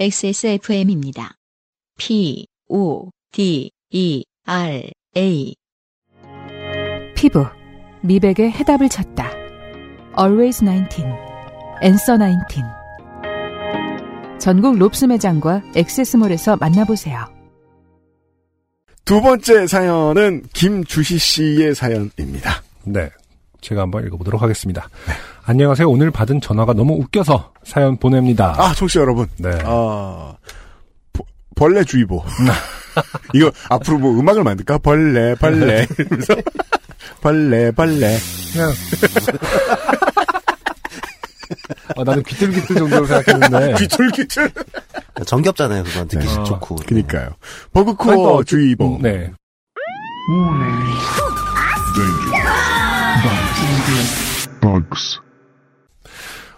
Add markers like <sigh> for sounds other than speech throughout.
XSFM입니다. P, O, D, E, R, A. 피부, 미백의 해답을 찾다. Always 19, Answer 19. 전국 롭스 매장과 엑세스몰에서 만나보세요. 두 번째 사연은 김주시 씨의 사연입니다. 네. 제가 한번 읽어보도록 하겠습니다. 안녕하세요. 오늘 받은 전화가 너무 웃겨서 사연 보냅니다. 아, 청취자 여러분. 네. 아, 버- 벌레 주의보. 이거 앞으로 뭐 음악을 만들까? 벌레, 벌레. 이러면서 벌레, 벌레. 그냥. 아, 나는 귀틀귀틀 정도로 생각했는데. 귀틀귀틀. 정겹잖아요, 그건 듣기 네. 좋고. 그니까요. 아니, 버그코어 뭐, 주의보. 음, 네.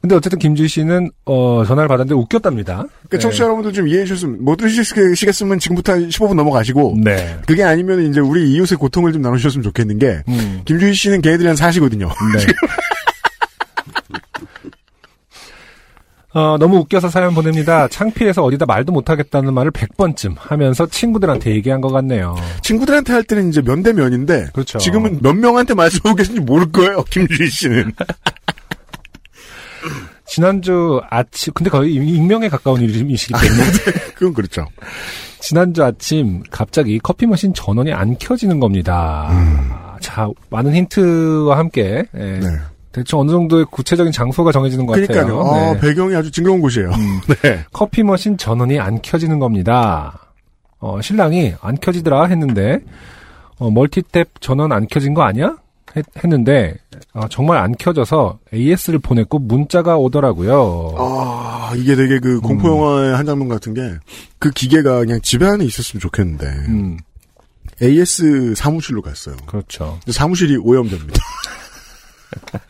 근데 어쨌든 김주희 씨는 어, 전화를 받았는데 웃겼답니다. 그러니까 청취자 여러분들 좀 이해해 주셨으면, 못 들으시겠으면 지금부터 한 15분 넘어가시고, 네. 그게 아니면 이제 우리 이웃의 고통을 좀 나누셨으면 좋겠는 게, 음. 김주희 씨는 걔네들이랑 사시거든요. 네. <laughs> 어, 너무 웃겨서 사연 보냅니다. 창피해서 어디다 말도 못하겠다는 말을 100번쯤 하면서 친구들한테 얘기한 것 같네요. 친구들한테 할 때는 이제 면 대 면인데, 그렇죠. 지금은 몇 명한테 말씀하고 계신지 모를 거예요, 김주희 씨는. 지난주 아침, 근데 거의 익명에 가까운 이름이시기 때문에. 그건 그렇죠. 지난주 아침 갑자기 커피 머신 전원이 안 켜지는 겁니다. 자, 많은 힌트와 함께 예, 음. 네. 대충 어느 정도의 구체적인 장소가 정해지는 것 같아요. 그러니까요. 아, 네. 배경이 아주 징그러운 곳이에요. <laughs> 네. 커피 머신 전원이 안 켜지는 겁니다. 어, 신랑이 안 켜지더라 했는데 어, 멀티탭 전원 안 켜진 거 아니야? 했, 는데 정말 안 켜져서 AS를 보냈고 문자가 오더라고요. 아, 이게 되게 그 공포 영화의 한 장면 같은 게, 그 기계가 그냥 집에 안에 있었으면 좋겠는데, 음, AS 사무실로 갔어요. 그렇죠. 사무실이 오염됩니다. <laughs>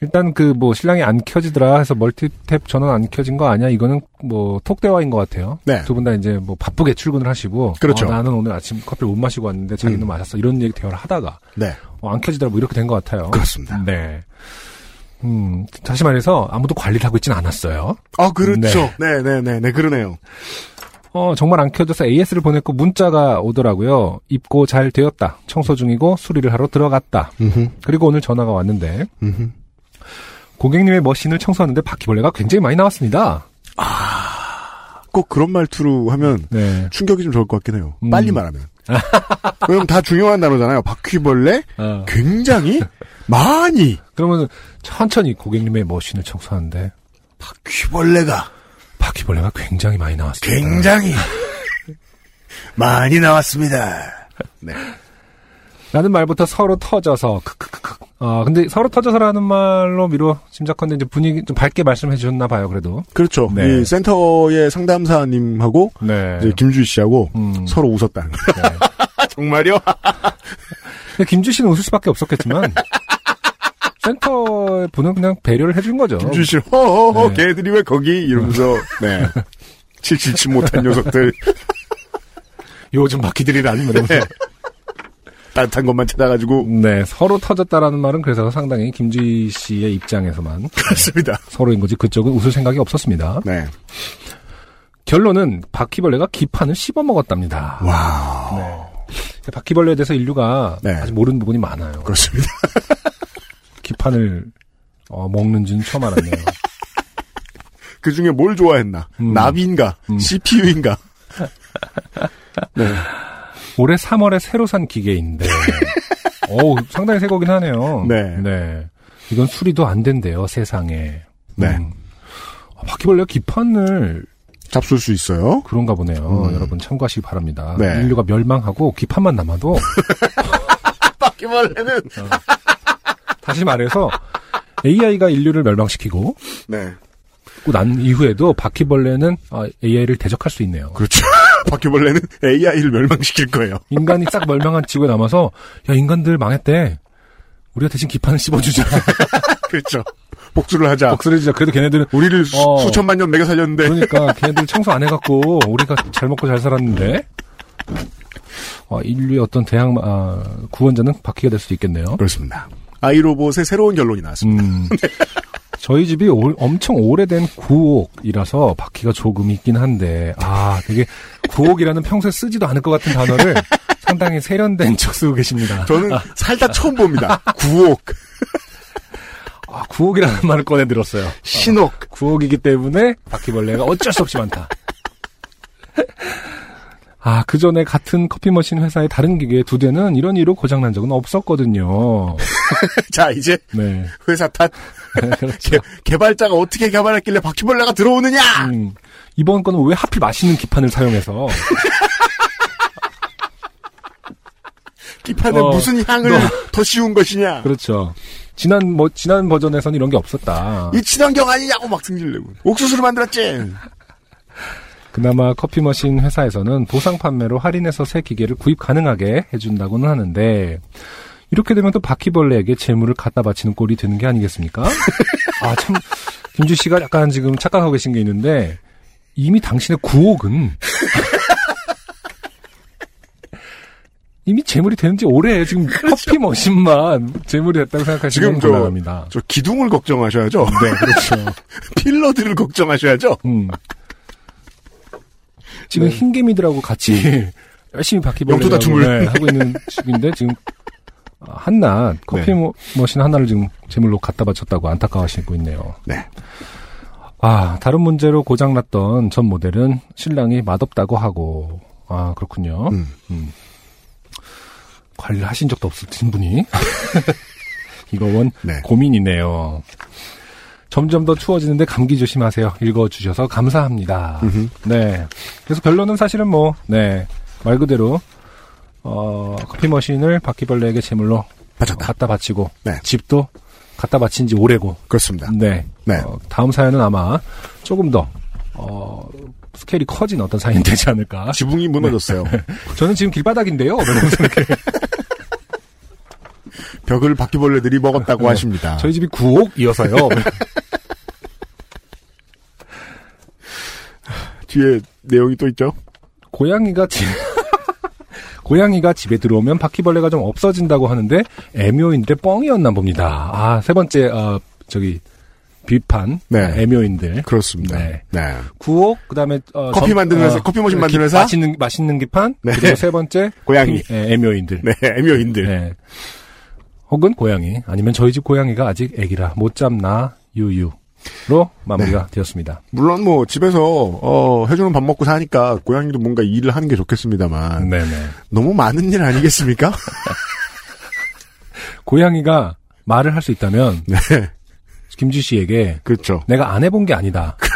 일단 그 뭐 신랑이 안 켜지더라 해서 멀티탭 전원 안 켜진 거 아니야? 이거는 뭐 톡대화인 것 같아요. 네. 두 분 다 이제 뭐 바쁘게 출근을 하시고 그렇죠. 어, 나는 오늘 아침 커피를 못 마시고 왔는데 자기는 음. 마셨어 이런 얘기 대화를 하다가 네. 어, 안 켜지더라 뭐 이렇게 된 것 같아요. 그렇습니다. 네. 음 다시 말해서 아무도 관리를 하고 있지는 않았어요. 아, 그렇죠. 네, 네, 네, 네, 그러네요. 어 정말 안 켜져서 AS를 보냈고 문자가 오더라고요. 입고 잘 되었다. 청소 중이고 수리를 하러 들어갔다. 음흠, 그리고 오늘 전화가 왔는데 음흠. 고객님의 머신을 청소하는데 바퀴벌레가 굉장히 많이 나왔습니다. 꼭 그런 말투로 하면 네. 충격이 좀 좋을 것 같긴 해요. 음. 빨리 말하면. <laughs> 왜냐면 다 중요한 단어잖아요. 바퀴벌레? 어. 굉장히 많이. 그러면 천천히 고객님의 머신을 청소하는데 바퀴벌레가 바퀴벌레가 굉장히 많이 나왔습니다. 굉장히 <laughs> 많이 나왔습니다. 네. 라는 말부터 서로 터져서 크크크크. 아 근데 서로 터져서라는 말로 미루 짐작컨대 이제 분위기 좀 밝게 말씀해 주셨나 봐요. 그래도. 그렇죠. 네. 이 센터의 상담사님하고 네. 이제 김주희 씨하고 음. 서로 웃었다는 거. 네. <laughs> 정말요? 근데 김주 씨는 웃을 수밖에 없었겠지만 <laughs> 센터의 분은 그냥 배려를 해준 거죠. 김주희 씨, 허허허, 네. 걔들이 왜 거기? 이러면서, 네. <laughs> 칠칠치 못한 녀석들. 요즘 바퀴들이라는 이러면서. 따뜻한 것만 찾아가지고. 네, 서로 터졌다라는 말은 그래서 상당히 김주희 씨의 입장에서만 그렇습니다. 서로인 거지 그쪽은 웃을 생각이 없었습니다. 네. 결론은 바퀴벌레가 기판을 씹어 먹었답니다. 와 네. 바퀴벌레에 대해서 인류가 네. 아직 모르는 부분이 많아요. 그렇습니다. <laughs> 기판을 어, 먹는 줄 처음 알았네요. <laughs> 그 중에 뭘 좋아했나? 음. 나비인가? 음. CPU인가? <laughs> 네. 올해 3월에 새로 산 기계인데, <laughs> 오 상당히 새 거긴 하네요. 네. 이건 수리도 안 된대요, 세상에. 네. 음. 아, 바퀴벌레가 기판을 잡술 수 있어요. 그런가 보네요. 음. 여러분 참고하시기 바랍니다. 네. 인류가 멸망하고 기판만 남아도 <laughs> 바퀴벌레는. 다시 말해서 AI가 인류를 멸망시키고 네. 그난 이후에도 바퀴벌레는 AI를 대적할 수 있네요. 그렇죠. <laughs> 바퀴벌레는 AI를 멸망시킬 거예요. 인간이 싹 멸망한 지구에 남아서 야 인간들 망했대. 우리가 대신 기판을 씹어주자. <laughs> 그렇죠. 복수를 하자. 복수를 주자. 그래도 걔네들은 우리를 수, 어. 수천만 년 먹여 살렸는데. 그러니까 걔네들 청소 안 해갖고 우리가 잘 먹고 잘 살았는데 어, 인류의 어떤 대항 아, 구원자는 바퀴가 될 수도 있겠네요. 그렇습니다. 아이로봇의 새로운 결론이 나왔습니다. 음, <laughs> 저희 집이 올- 엄청 오래된 구옥이라서 바퀴가 조금 있긴 한데, 아, 되게 구옥이라는 평소에 쓰지도 않을 것 같은 단어를 <laughs> 상당히 세련된 척 쓰고 계십니다. 저는 살다 처음 봅니다. <laughs> 구옥, 아, 구옥이라는 말을 꺼내 들었어요. 신옥. 구옥이기 때문에 바퀴벌레가 어쩔 수 없이 많다. 아, 그 전에 같은 커피 머신 회사의 다른 기계 두 대는 이런 이유로 고장난 적은 없었거든요. <laughs> 자, 이제 네. 회사 탓. 그렇죠. 개, 개발자가 어떻게 개발했길래 바퀴벌레가 들어오느냐! 음, 이번 거는 왜 하필 맛있는 기판을 사용해서 <laughs> 기판에 어, 무슨 향을 너- 더 씌운 것이냐? 그렇죠. 지난 뭐 지난 버전에서는 이런 게 없었다. 이 친환경 아니냐고 막 승질내고. 옥수수를 만들었지! <laughs> 그나마 커피 머신 회사에서는 보상 판매로 할인해서 새 기계를 구입 가능하게 해준다고는 하는데 이렇게 되면 또 바퀴벌레에게 재물을 갖다 바치는 꼴이 되는 게 아니겠습니까? <laughs> 아 참 김주 씨가 약간 지금 착각하고 계신 게 있는데 이미 당신의 구옥은 이미 재물이 되는지 오래 지금 커피 머신만 재물이 됐다고 생각하시면 지금 저- 곤란합니다. 저 기둥을 걱정하셔야죠. 네, 그렇죠. <laughs> 필러들을 걱정하셔야죠. 음. 지금 네. 흰개미들하고 같이 열심히 바퀴벌레 다툼을. 하고 있는 시기인데 지금 아, 한낱 커피 네. 머- 머신 하나를 지금 제물로 갖다 바쳤다고 안타까워하시고 있네요. 네. 아 다른 문제로 고장났던 전 모델은 신랑이 맛없다고 하고 아 그렇군요. 음. 관리를 하신 적도 없으신 분이 <laughs> 이거원 네. 고민이네요. 점점 더 추워지는데 감기 조심하세요. 읽어주셔서 감사합니다. 음흠. 네. 그래서 결론은 사실은 뭐, 네. 말 그대로, 어, 커피 머신을 바퀴벌레에게 제물로 바쳤다. 갖다 바치고, 네. 집도 갖다 바친 지 오래고, 그렇습니다. 네. 네. 어, 다음 사연은 아마 조금 더, 어, 스케일이 커진 어떤 사연이 되지 않을까. 지붕이 무너졌어요. <laughs> 저는 지금 길바닥인데요. 이렇게. <laughs> 벽을 바퀴벌레들이 먹었다고 네. 하십니다. 저희 집이 9옥이어서요. <laughs> 뒤에 내용이 또 있죠? 고양이가 집 고양이가 집에 들어오면 바퀴벌레가 좀 없어진다고 하는데 애묘인들의 뻥이었나 봅니다. 아, 세 번째 어 저기 비판 네. 애묘인들. 그렇습니다. 네. 네. 구옥 그다음에 어, 커피 점- 만드는 회사, 커피 머신 만드는 기- 회사? 맛있는 맛있는 기판 네. 그리고 세 번째 <laughs> 고양이. 비- 예, 애묘인들. 네, 애묘인들. 네. 혹은 고양이 아니면 저희 집 고양이가 아직 애기라 못 잡나 유유 로 마무리가 네. 되었습니다. 물론 뭐 집에서 어, 해주는 밥 먹고 사니까 고양이도 뭔가 일을 하는 게 좋겠습니다만 네네. 너무 많은 일 아니겠습니까? <laughs> 고양이가 말을 할 수 있다면 네, 김주 씨에게 그렇죠. 내가 안 해본 게 아니다. <laughs>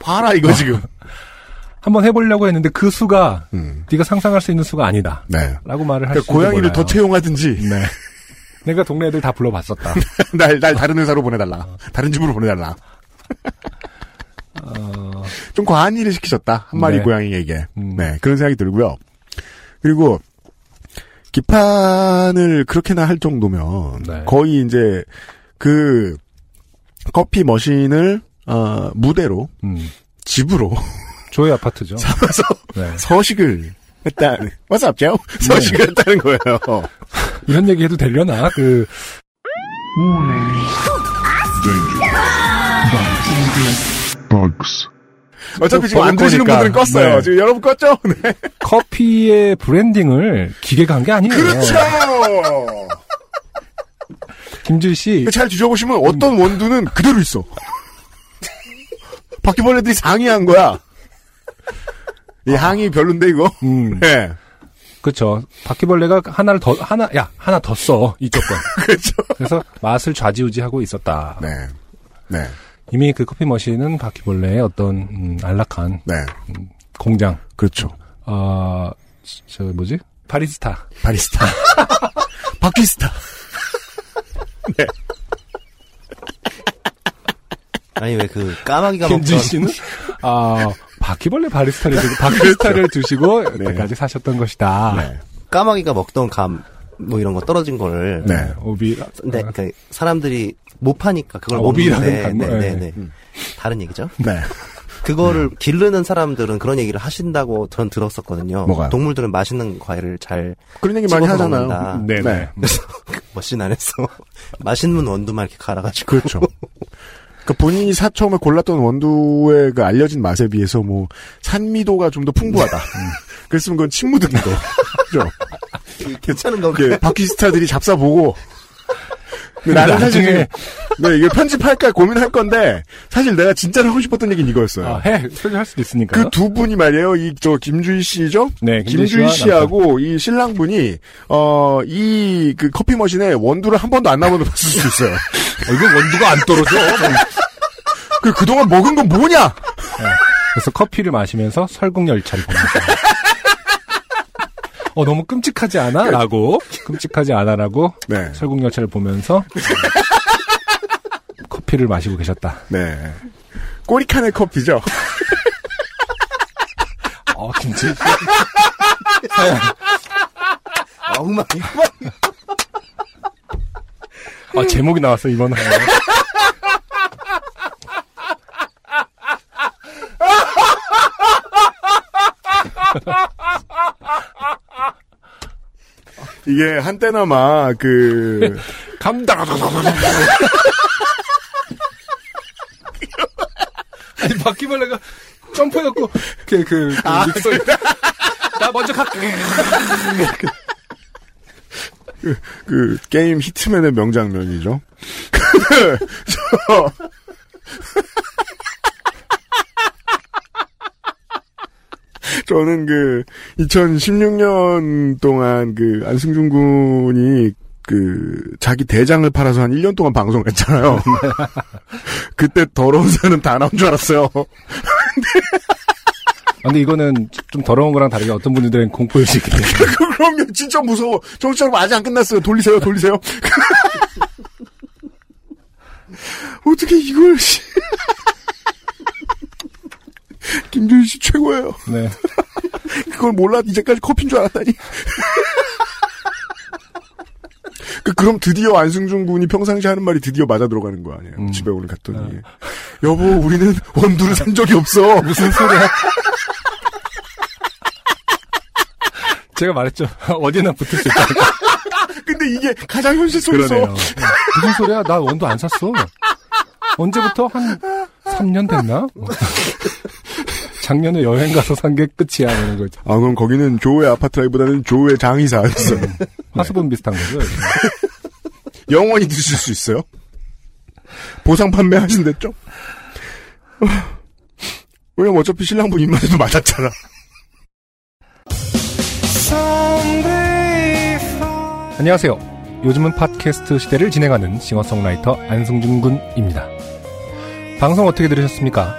봐라 이거 지금. <laughs> 한번 해보려고 했는데 그 수가 음, 네가 상상할 수 있는 수가 아니다. 네. 라고 말을 할 그러니까 수 고양이를 더 채용하든지 네. 내가 동네 애들 다 불러봤었다. <laughs> 날, 날 다른 회사로 보내달라. 다른 집으로 보내달라. 어, 좀 과한 일을 시키셨다. 한 마리 네. 고양이에게. 음. 네, 그런 생각이 들고요. 그리고 기판을 그렇게나 할 정도면 네. 거의 이제 그 커피 머신을 어, 무대로 음. 집으로 조의 아파트죠. <laughs> 네. 서식을 했다는 What's up, Joe? 서식을 했다는 거예요. 이런 얘기 해도 되려나? 그. 어차피 지금 안 버릴 드시는 거니까. 분들은 껐어요. 네. 지금 여러분 껐죠? <laughs> 네. 커피의 브랜딩을 기계가 한 게 아니에요. 그렇죠. 김주희 씨, 잘 뒤져보시면 어떤 원두는 그대로 있어. <laughs> 바퀴벌레들이 상의한 거야. 이 항이 별론데 이거. 음, 네. 그쵸. 바퀴벌레가 하나를 더, 하나, 야, 하나 더 써. 이쪽 건. 그렇죠. 그래서 맛을 좌지우지하고 있었다. 네. 네. 이미 그 커피 머신은 바퀴벌레의 어떤, 음, 안락한 네. 공장. 그렇죠. 아, 저 뭐지? 바리스타. 바리스타. <laughs> 바퀴스타. <laughs> 아니 왜 그 까마귀가 김준 먹던 씨는 <laughs> 아 바퀴벌레 바리스타를 두고 바리스타를 <laughs> 두시고 네. 여태까지 사셨던 것이다. 네. 까마귀가 먹던 감 뭐 이런 거 떨어진 걸 네. 오비. 근데 그 사람들이 못 파니까 그걸 아, 오비라는 간 거? 네, 네. 네, 네. 다른 얘기죠. 네. 그거를 기르는 사람들은 그런 얘기를 하신다고 전 들었었거든요. 뭐가요? 동물들은 맛있는 과일을 잘 그런 얘기 많이 하잖아요. 먹는다. 네네. 네. <laughs> 머신 안에서 <laughs> 맛있는 원두만 이렇게 갈아가지고 그렇죠. 그러니까 본인이 사 처음에 골랐던 원두의 그 알려진 맛에 비해서 뭐 산미도가 좀 더 풍부하다. 음. 그랬으면 그건 침 묻은 거. 그죠? 괜찮은 거 이렇게 바퀴스타들이 잡사 보고. 근데 나는 사실 나중에- 네, 이게 편집할까 고민할 건데 사실 내가 진짜로 하고 싶었던 얘기는 이거였어요. 아, 해. 표현할 수도 있으니까요. 그두 분이 말이에요. 이 저 김주희 씨죠? 네, 김주희 씨하고 이 신랑분이 어 이 그 커피 머신에 원두를 한 번도 안 남아도 봤을 수도 있어요. 어, 이거 원두가 안 떨어져. 그 그동안 먹은 건 뭐냐? 그래서 커피를 마시면서 설국열차를 보면서. 어, 너무 끔찍하지 않아? 라고. <laughs> 끔찍하지 않아? 라고. 네. 설국열차를 보면서. <laughs> 커피를 마시고 계셨다. 네. 꼬리칸의 커피죠. <laughs> 어, 김치. 아, 엉망. 아, 제목이 나왔어, 이번 화에. 이게 한때나마 그 <laughs> 감당. <laughs> 아니, 바퀴벌레가 점프해갖고, 그, 그, 그 믹서에. <laughs> 나 먼저 갈게. 그 게임 히트맨의 명장면이죠. 저 저는 그 2016년 동안 그 안승준 군이 그 자기 대장을 팔아서 한 1년 동안 방송을 했잖아요. <laughs> 그때 더러운 사람 다 나온 줄 알았어요. 아, <laughs> 근데 이거는 좀 더러운 거랑 다르게 어떤 분들은 공포의식이 때문에. <laughs> 그럼요, 진짜 무서워. 정치 여러분 아직 안 끝났어요. 돌리세요, 돌리세요. 어떻게 이걸, 씨. <laughs> 김준희 씨 최고예요. 네. <laughs> 그걸 몰라 이제까지 커피인 줄 알았다니. <laughs> 그, 그럼 드디어 안승준 군이 평상시 하는 말이 드디어 맞아 들어가는 거 아니에요? 음. 집에 오늘 갔더니. 여보, 우리는 원두를 산 적이 없어. 무슨 소리야? 제가 말했죠. 어디나 붙을 수 있다. 근데 이게 가장 현실 속에서. 무슨 소리야? 나 원두 안 샀어. 언제부터? 한 3년 됐나? 작년에 여행 가서 산 게 끝이야. 이런 거죠. 아, 그럼 거기는 조의 아파트라기보다는 조의 장이사였어. 화수분 비슷한 거죠. 영원히 드실 수 있어요? 보상 판매하신댔죠? 왜냐면 어차피 신랑분 입맛에도 맞았잖아. 안녕하세요. 요즘은 팟캐스트 시대를 진행하는 싱어송라이터 안승준 군입니다. 방송 어떻게 들으셨습니까?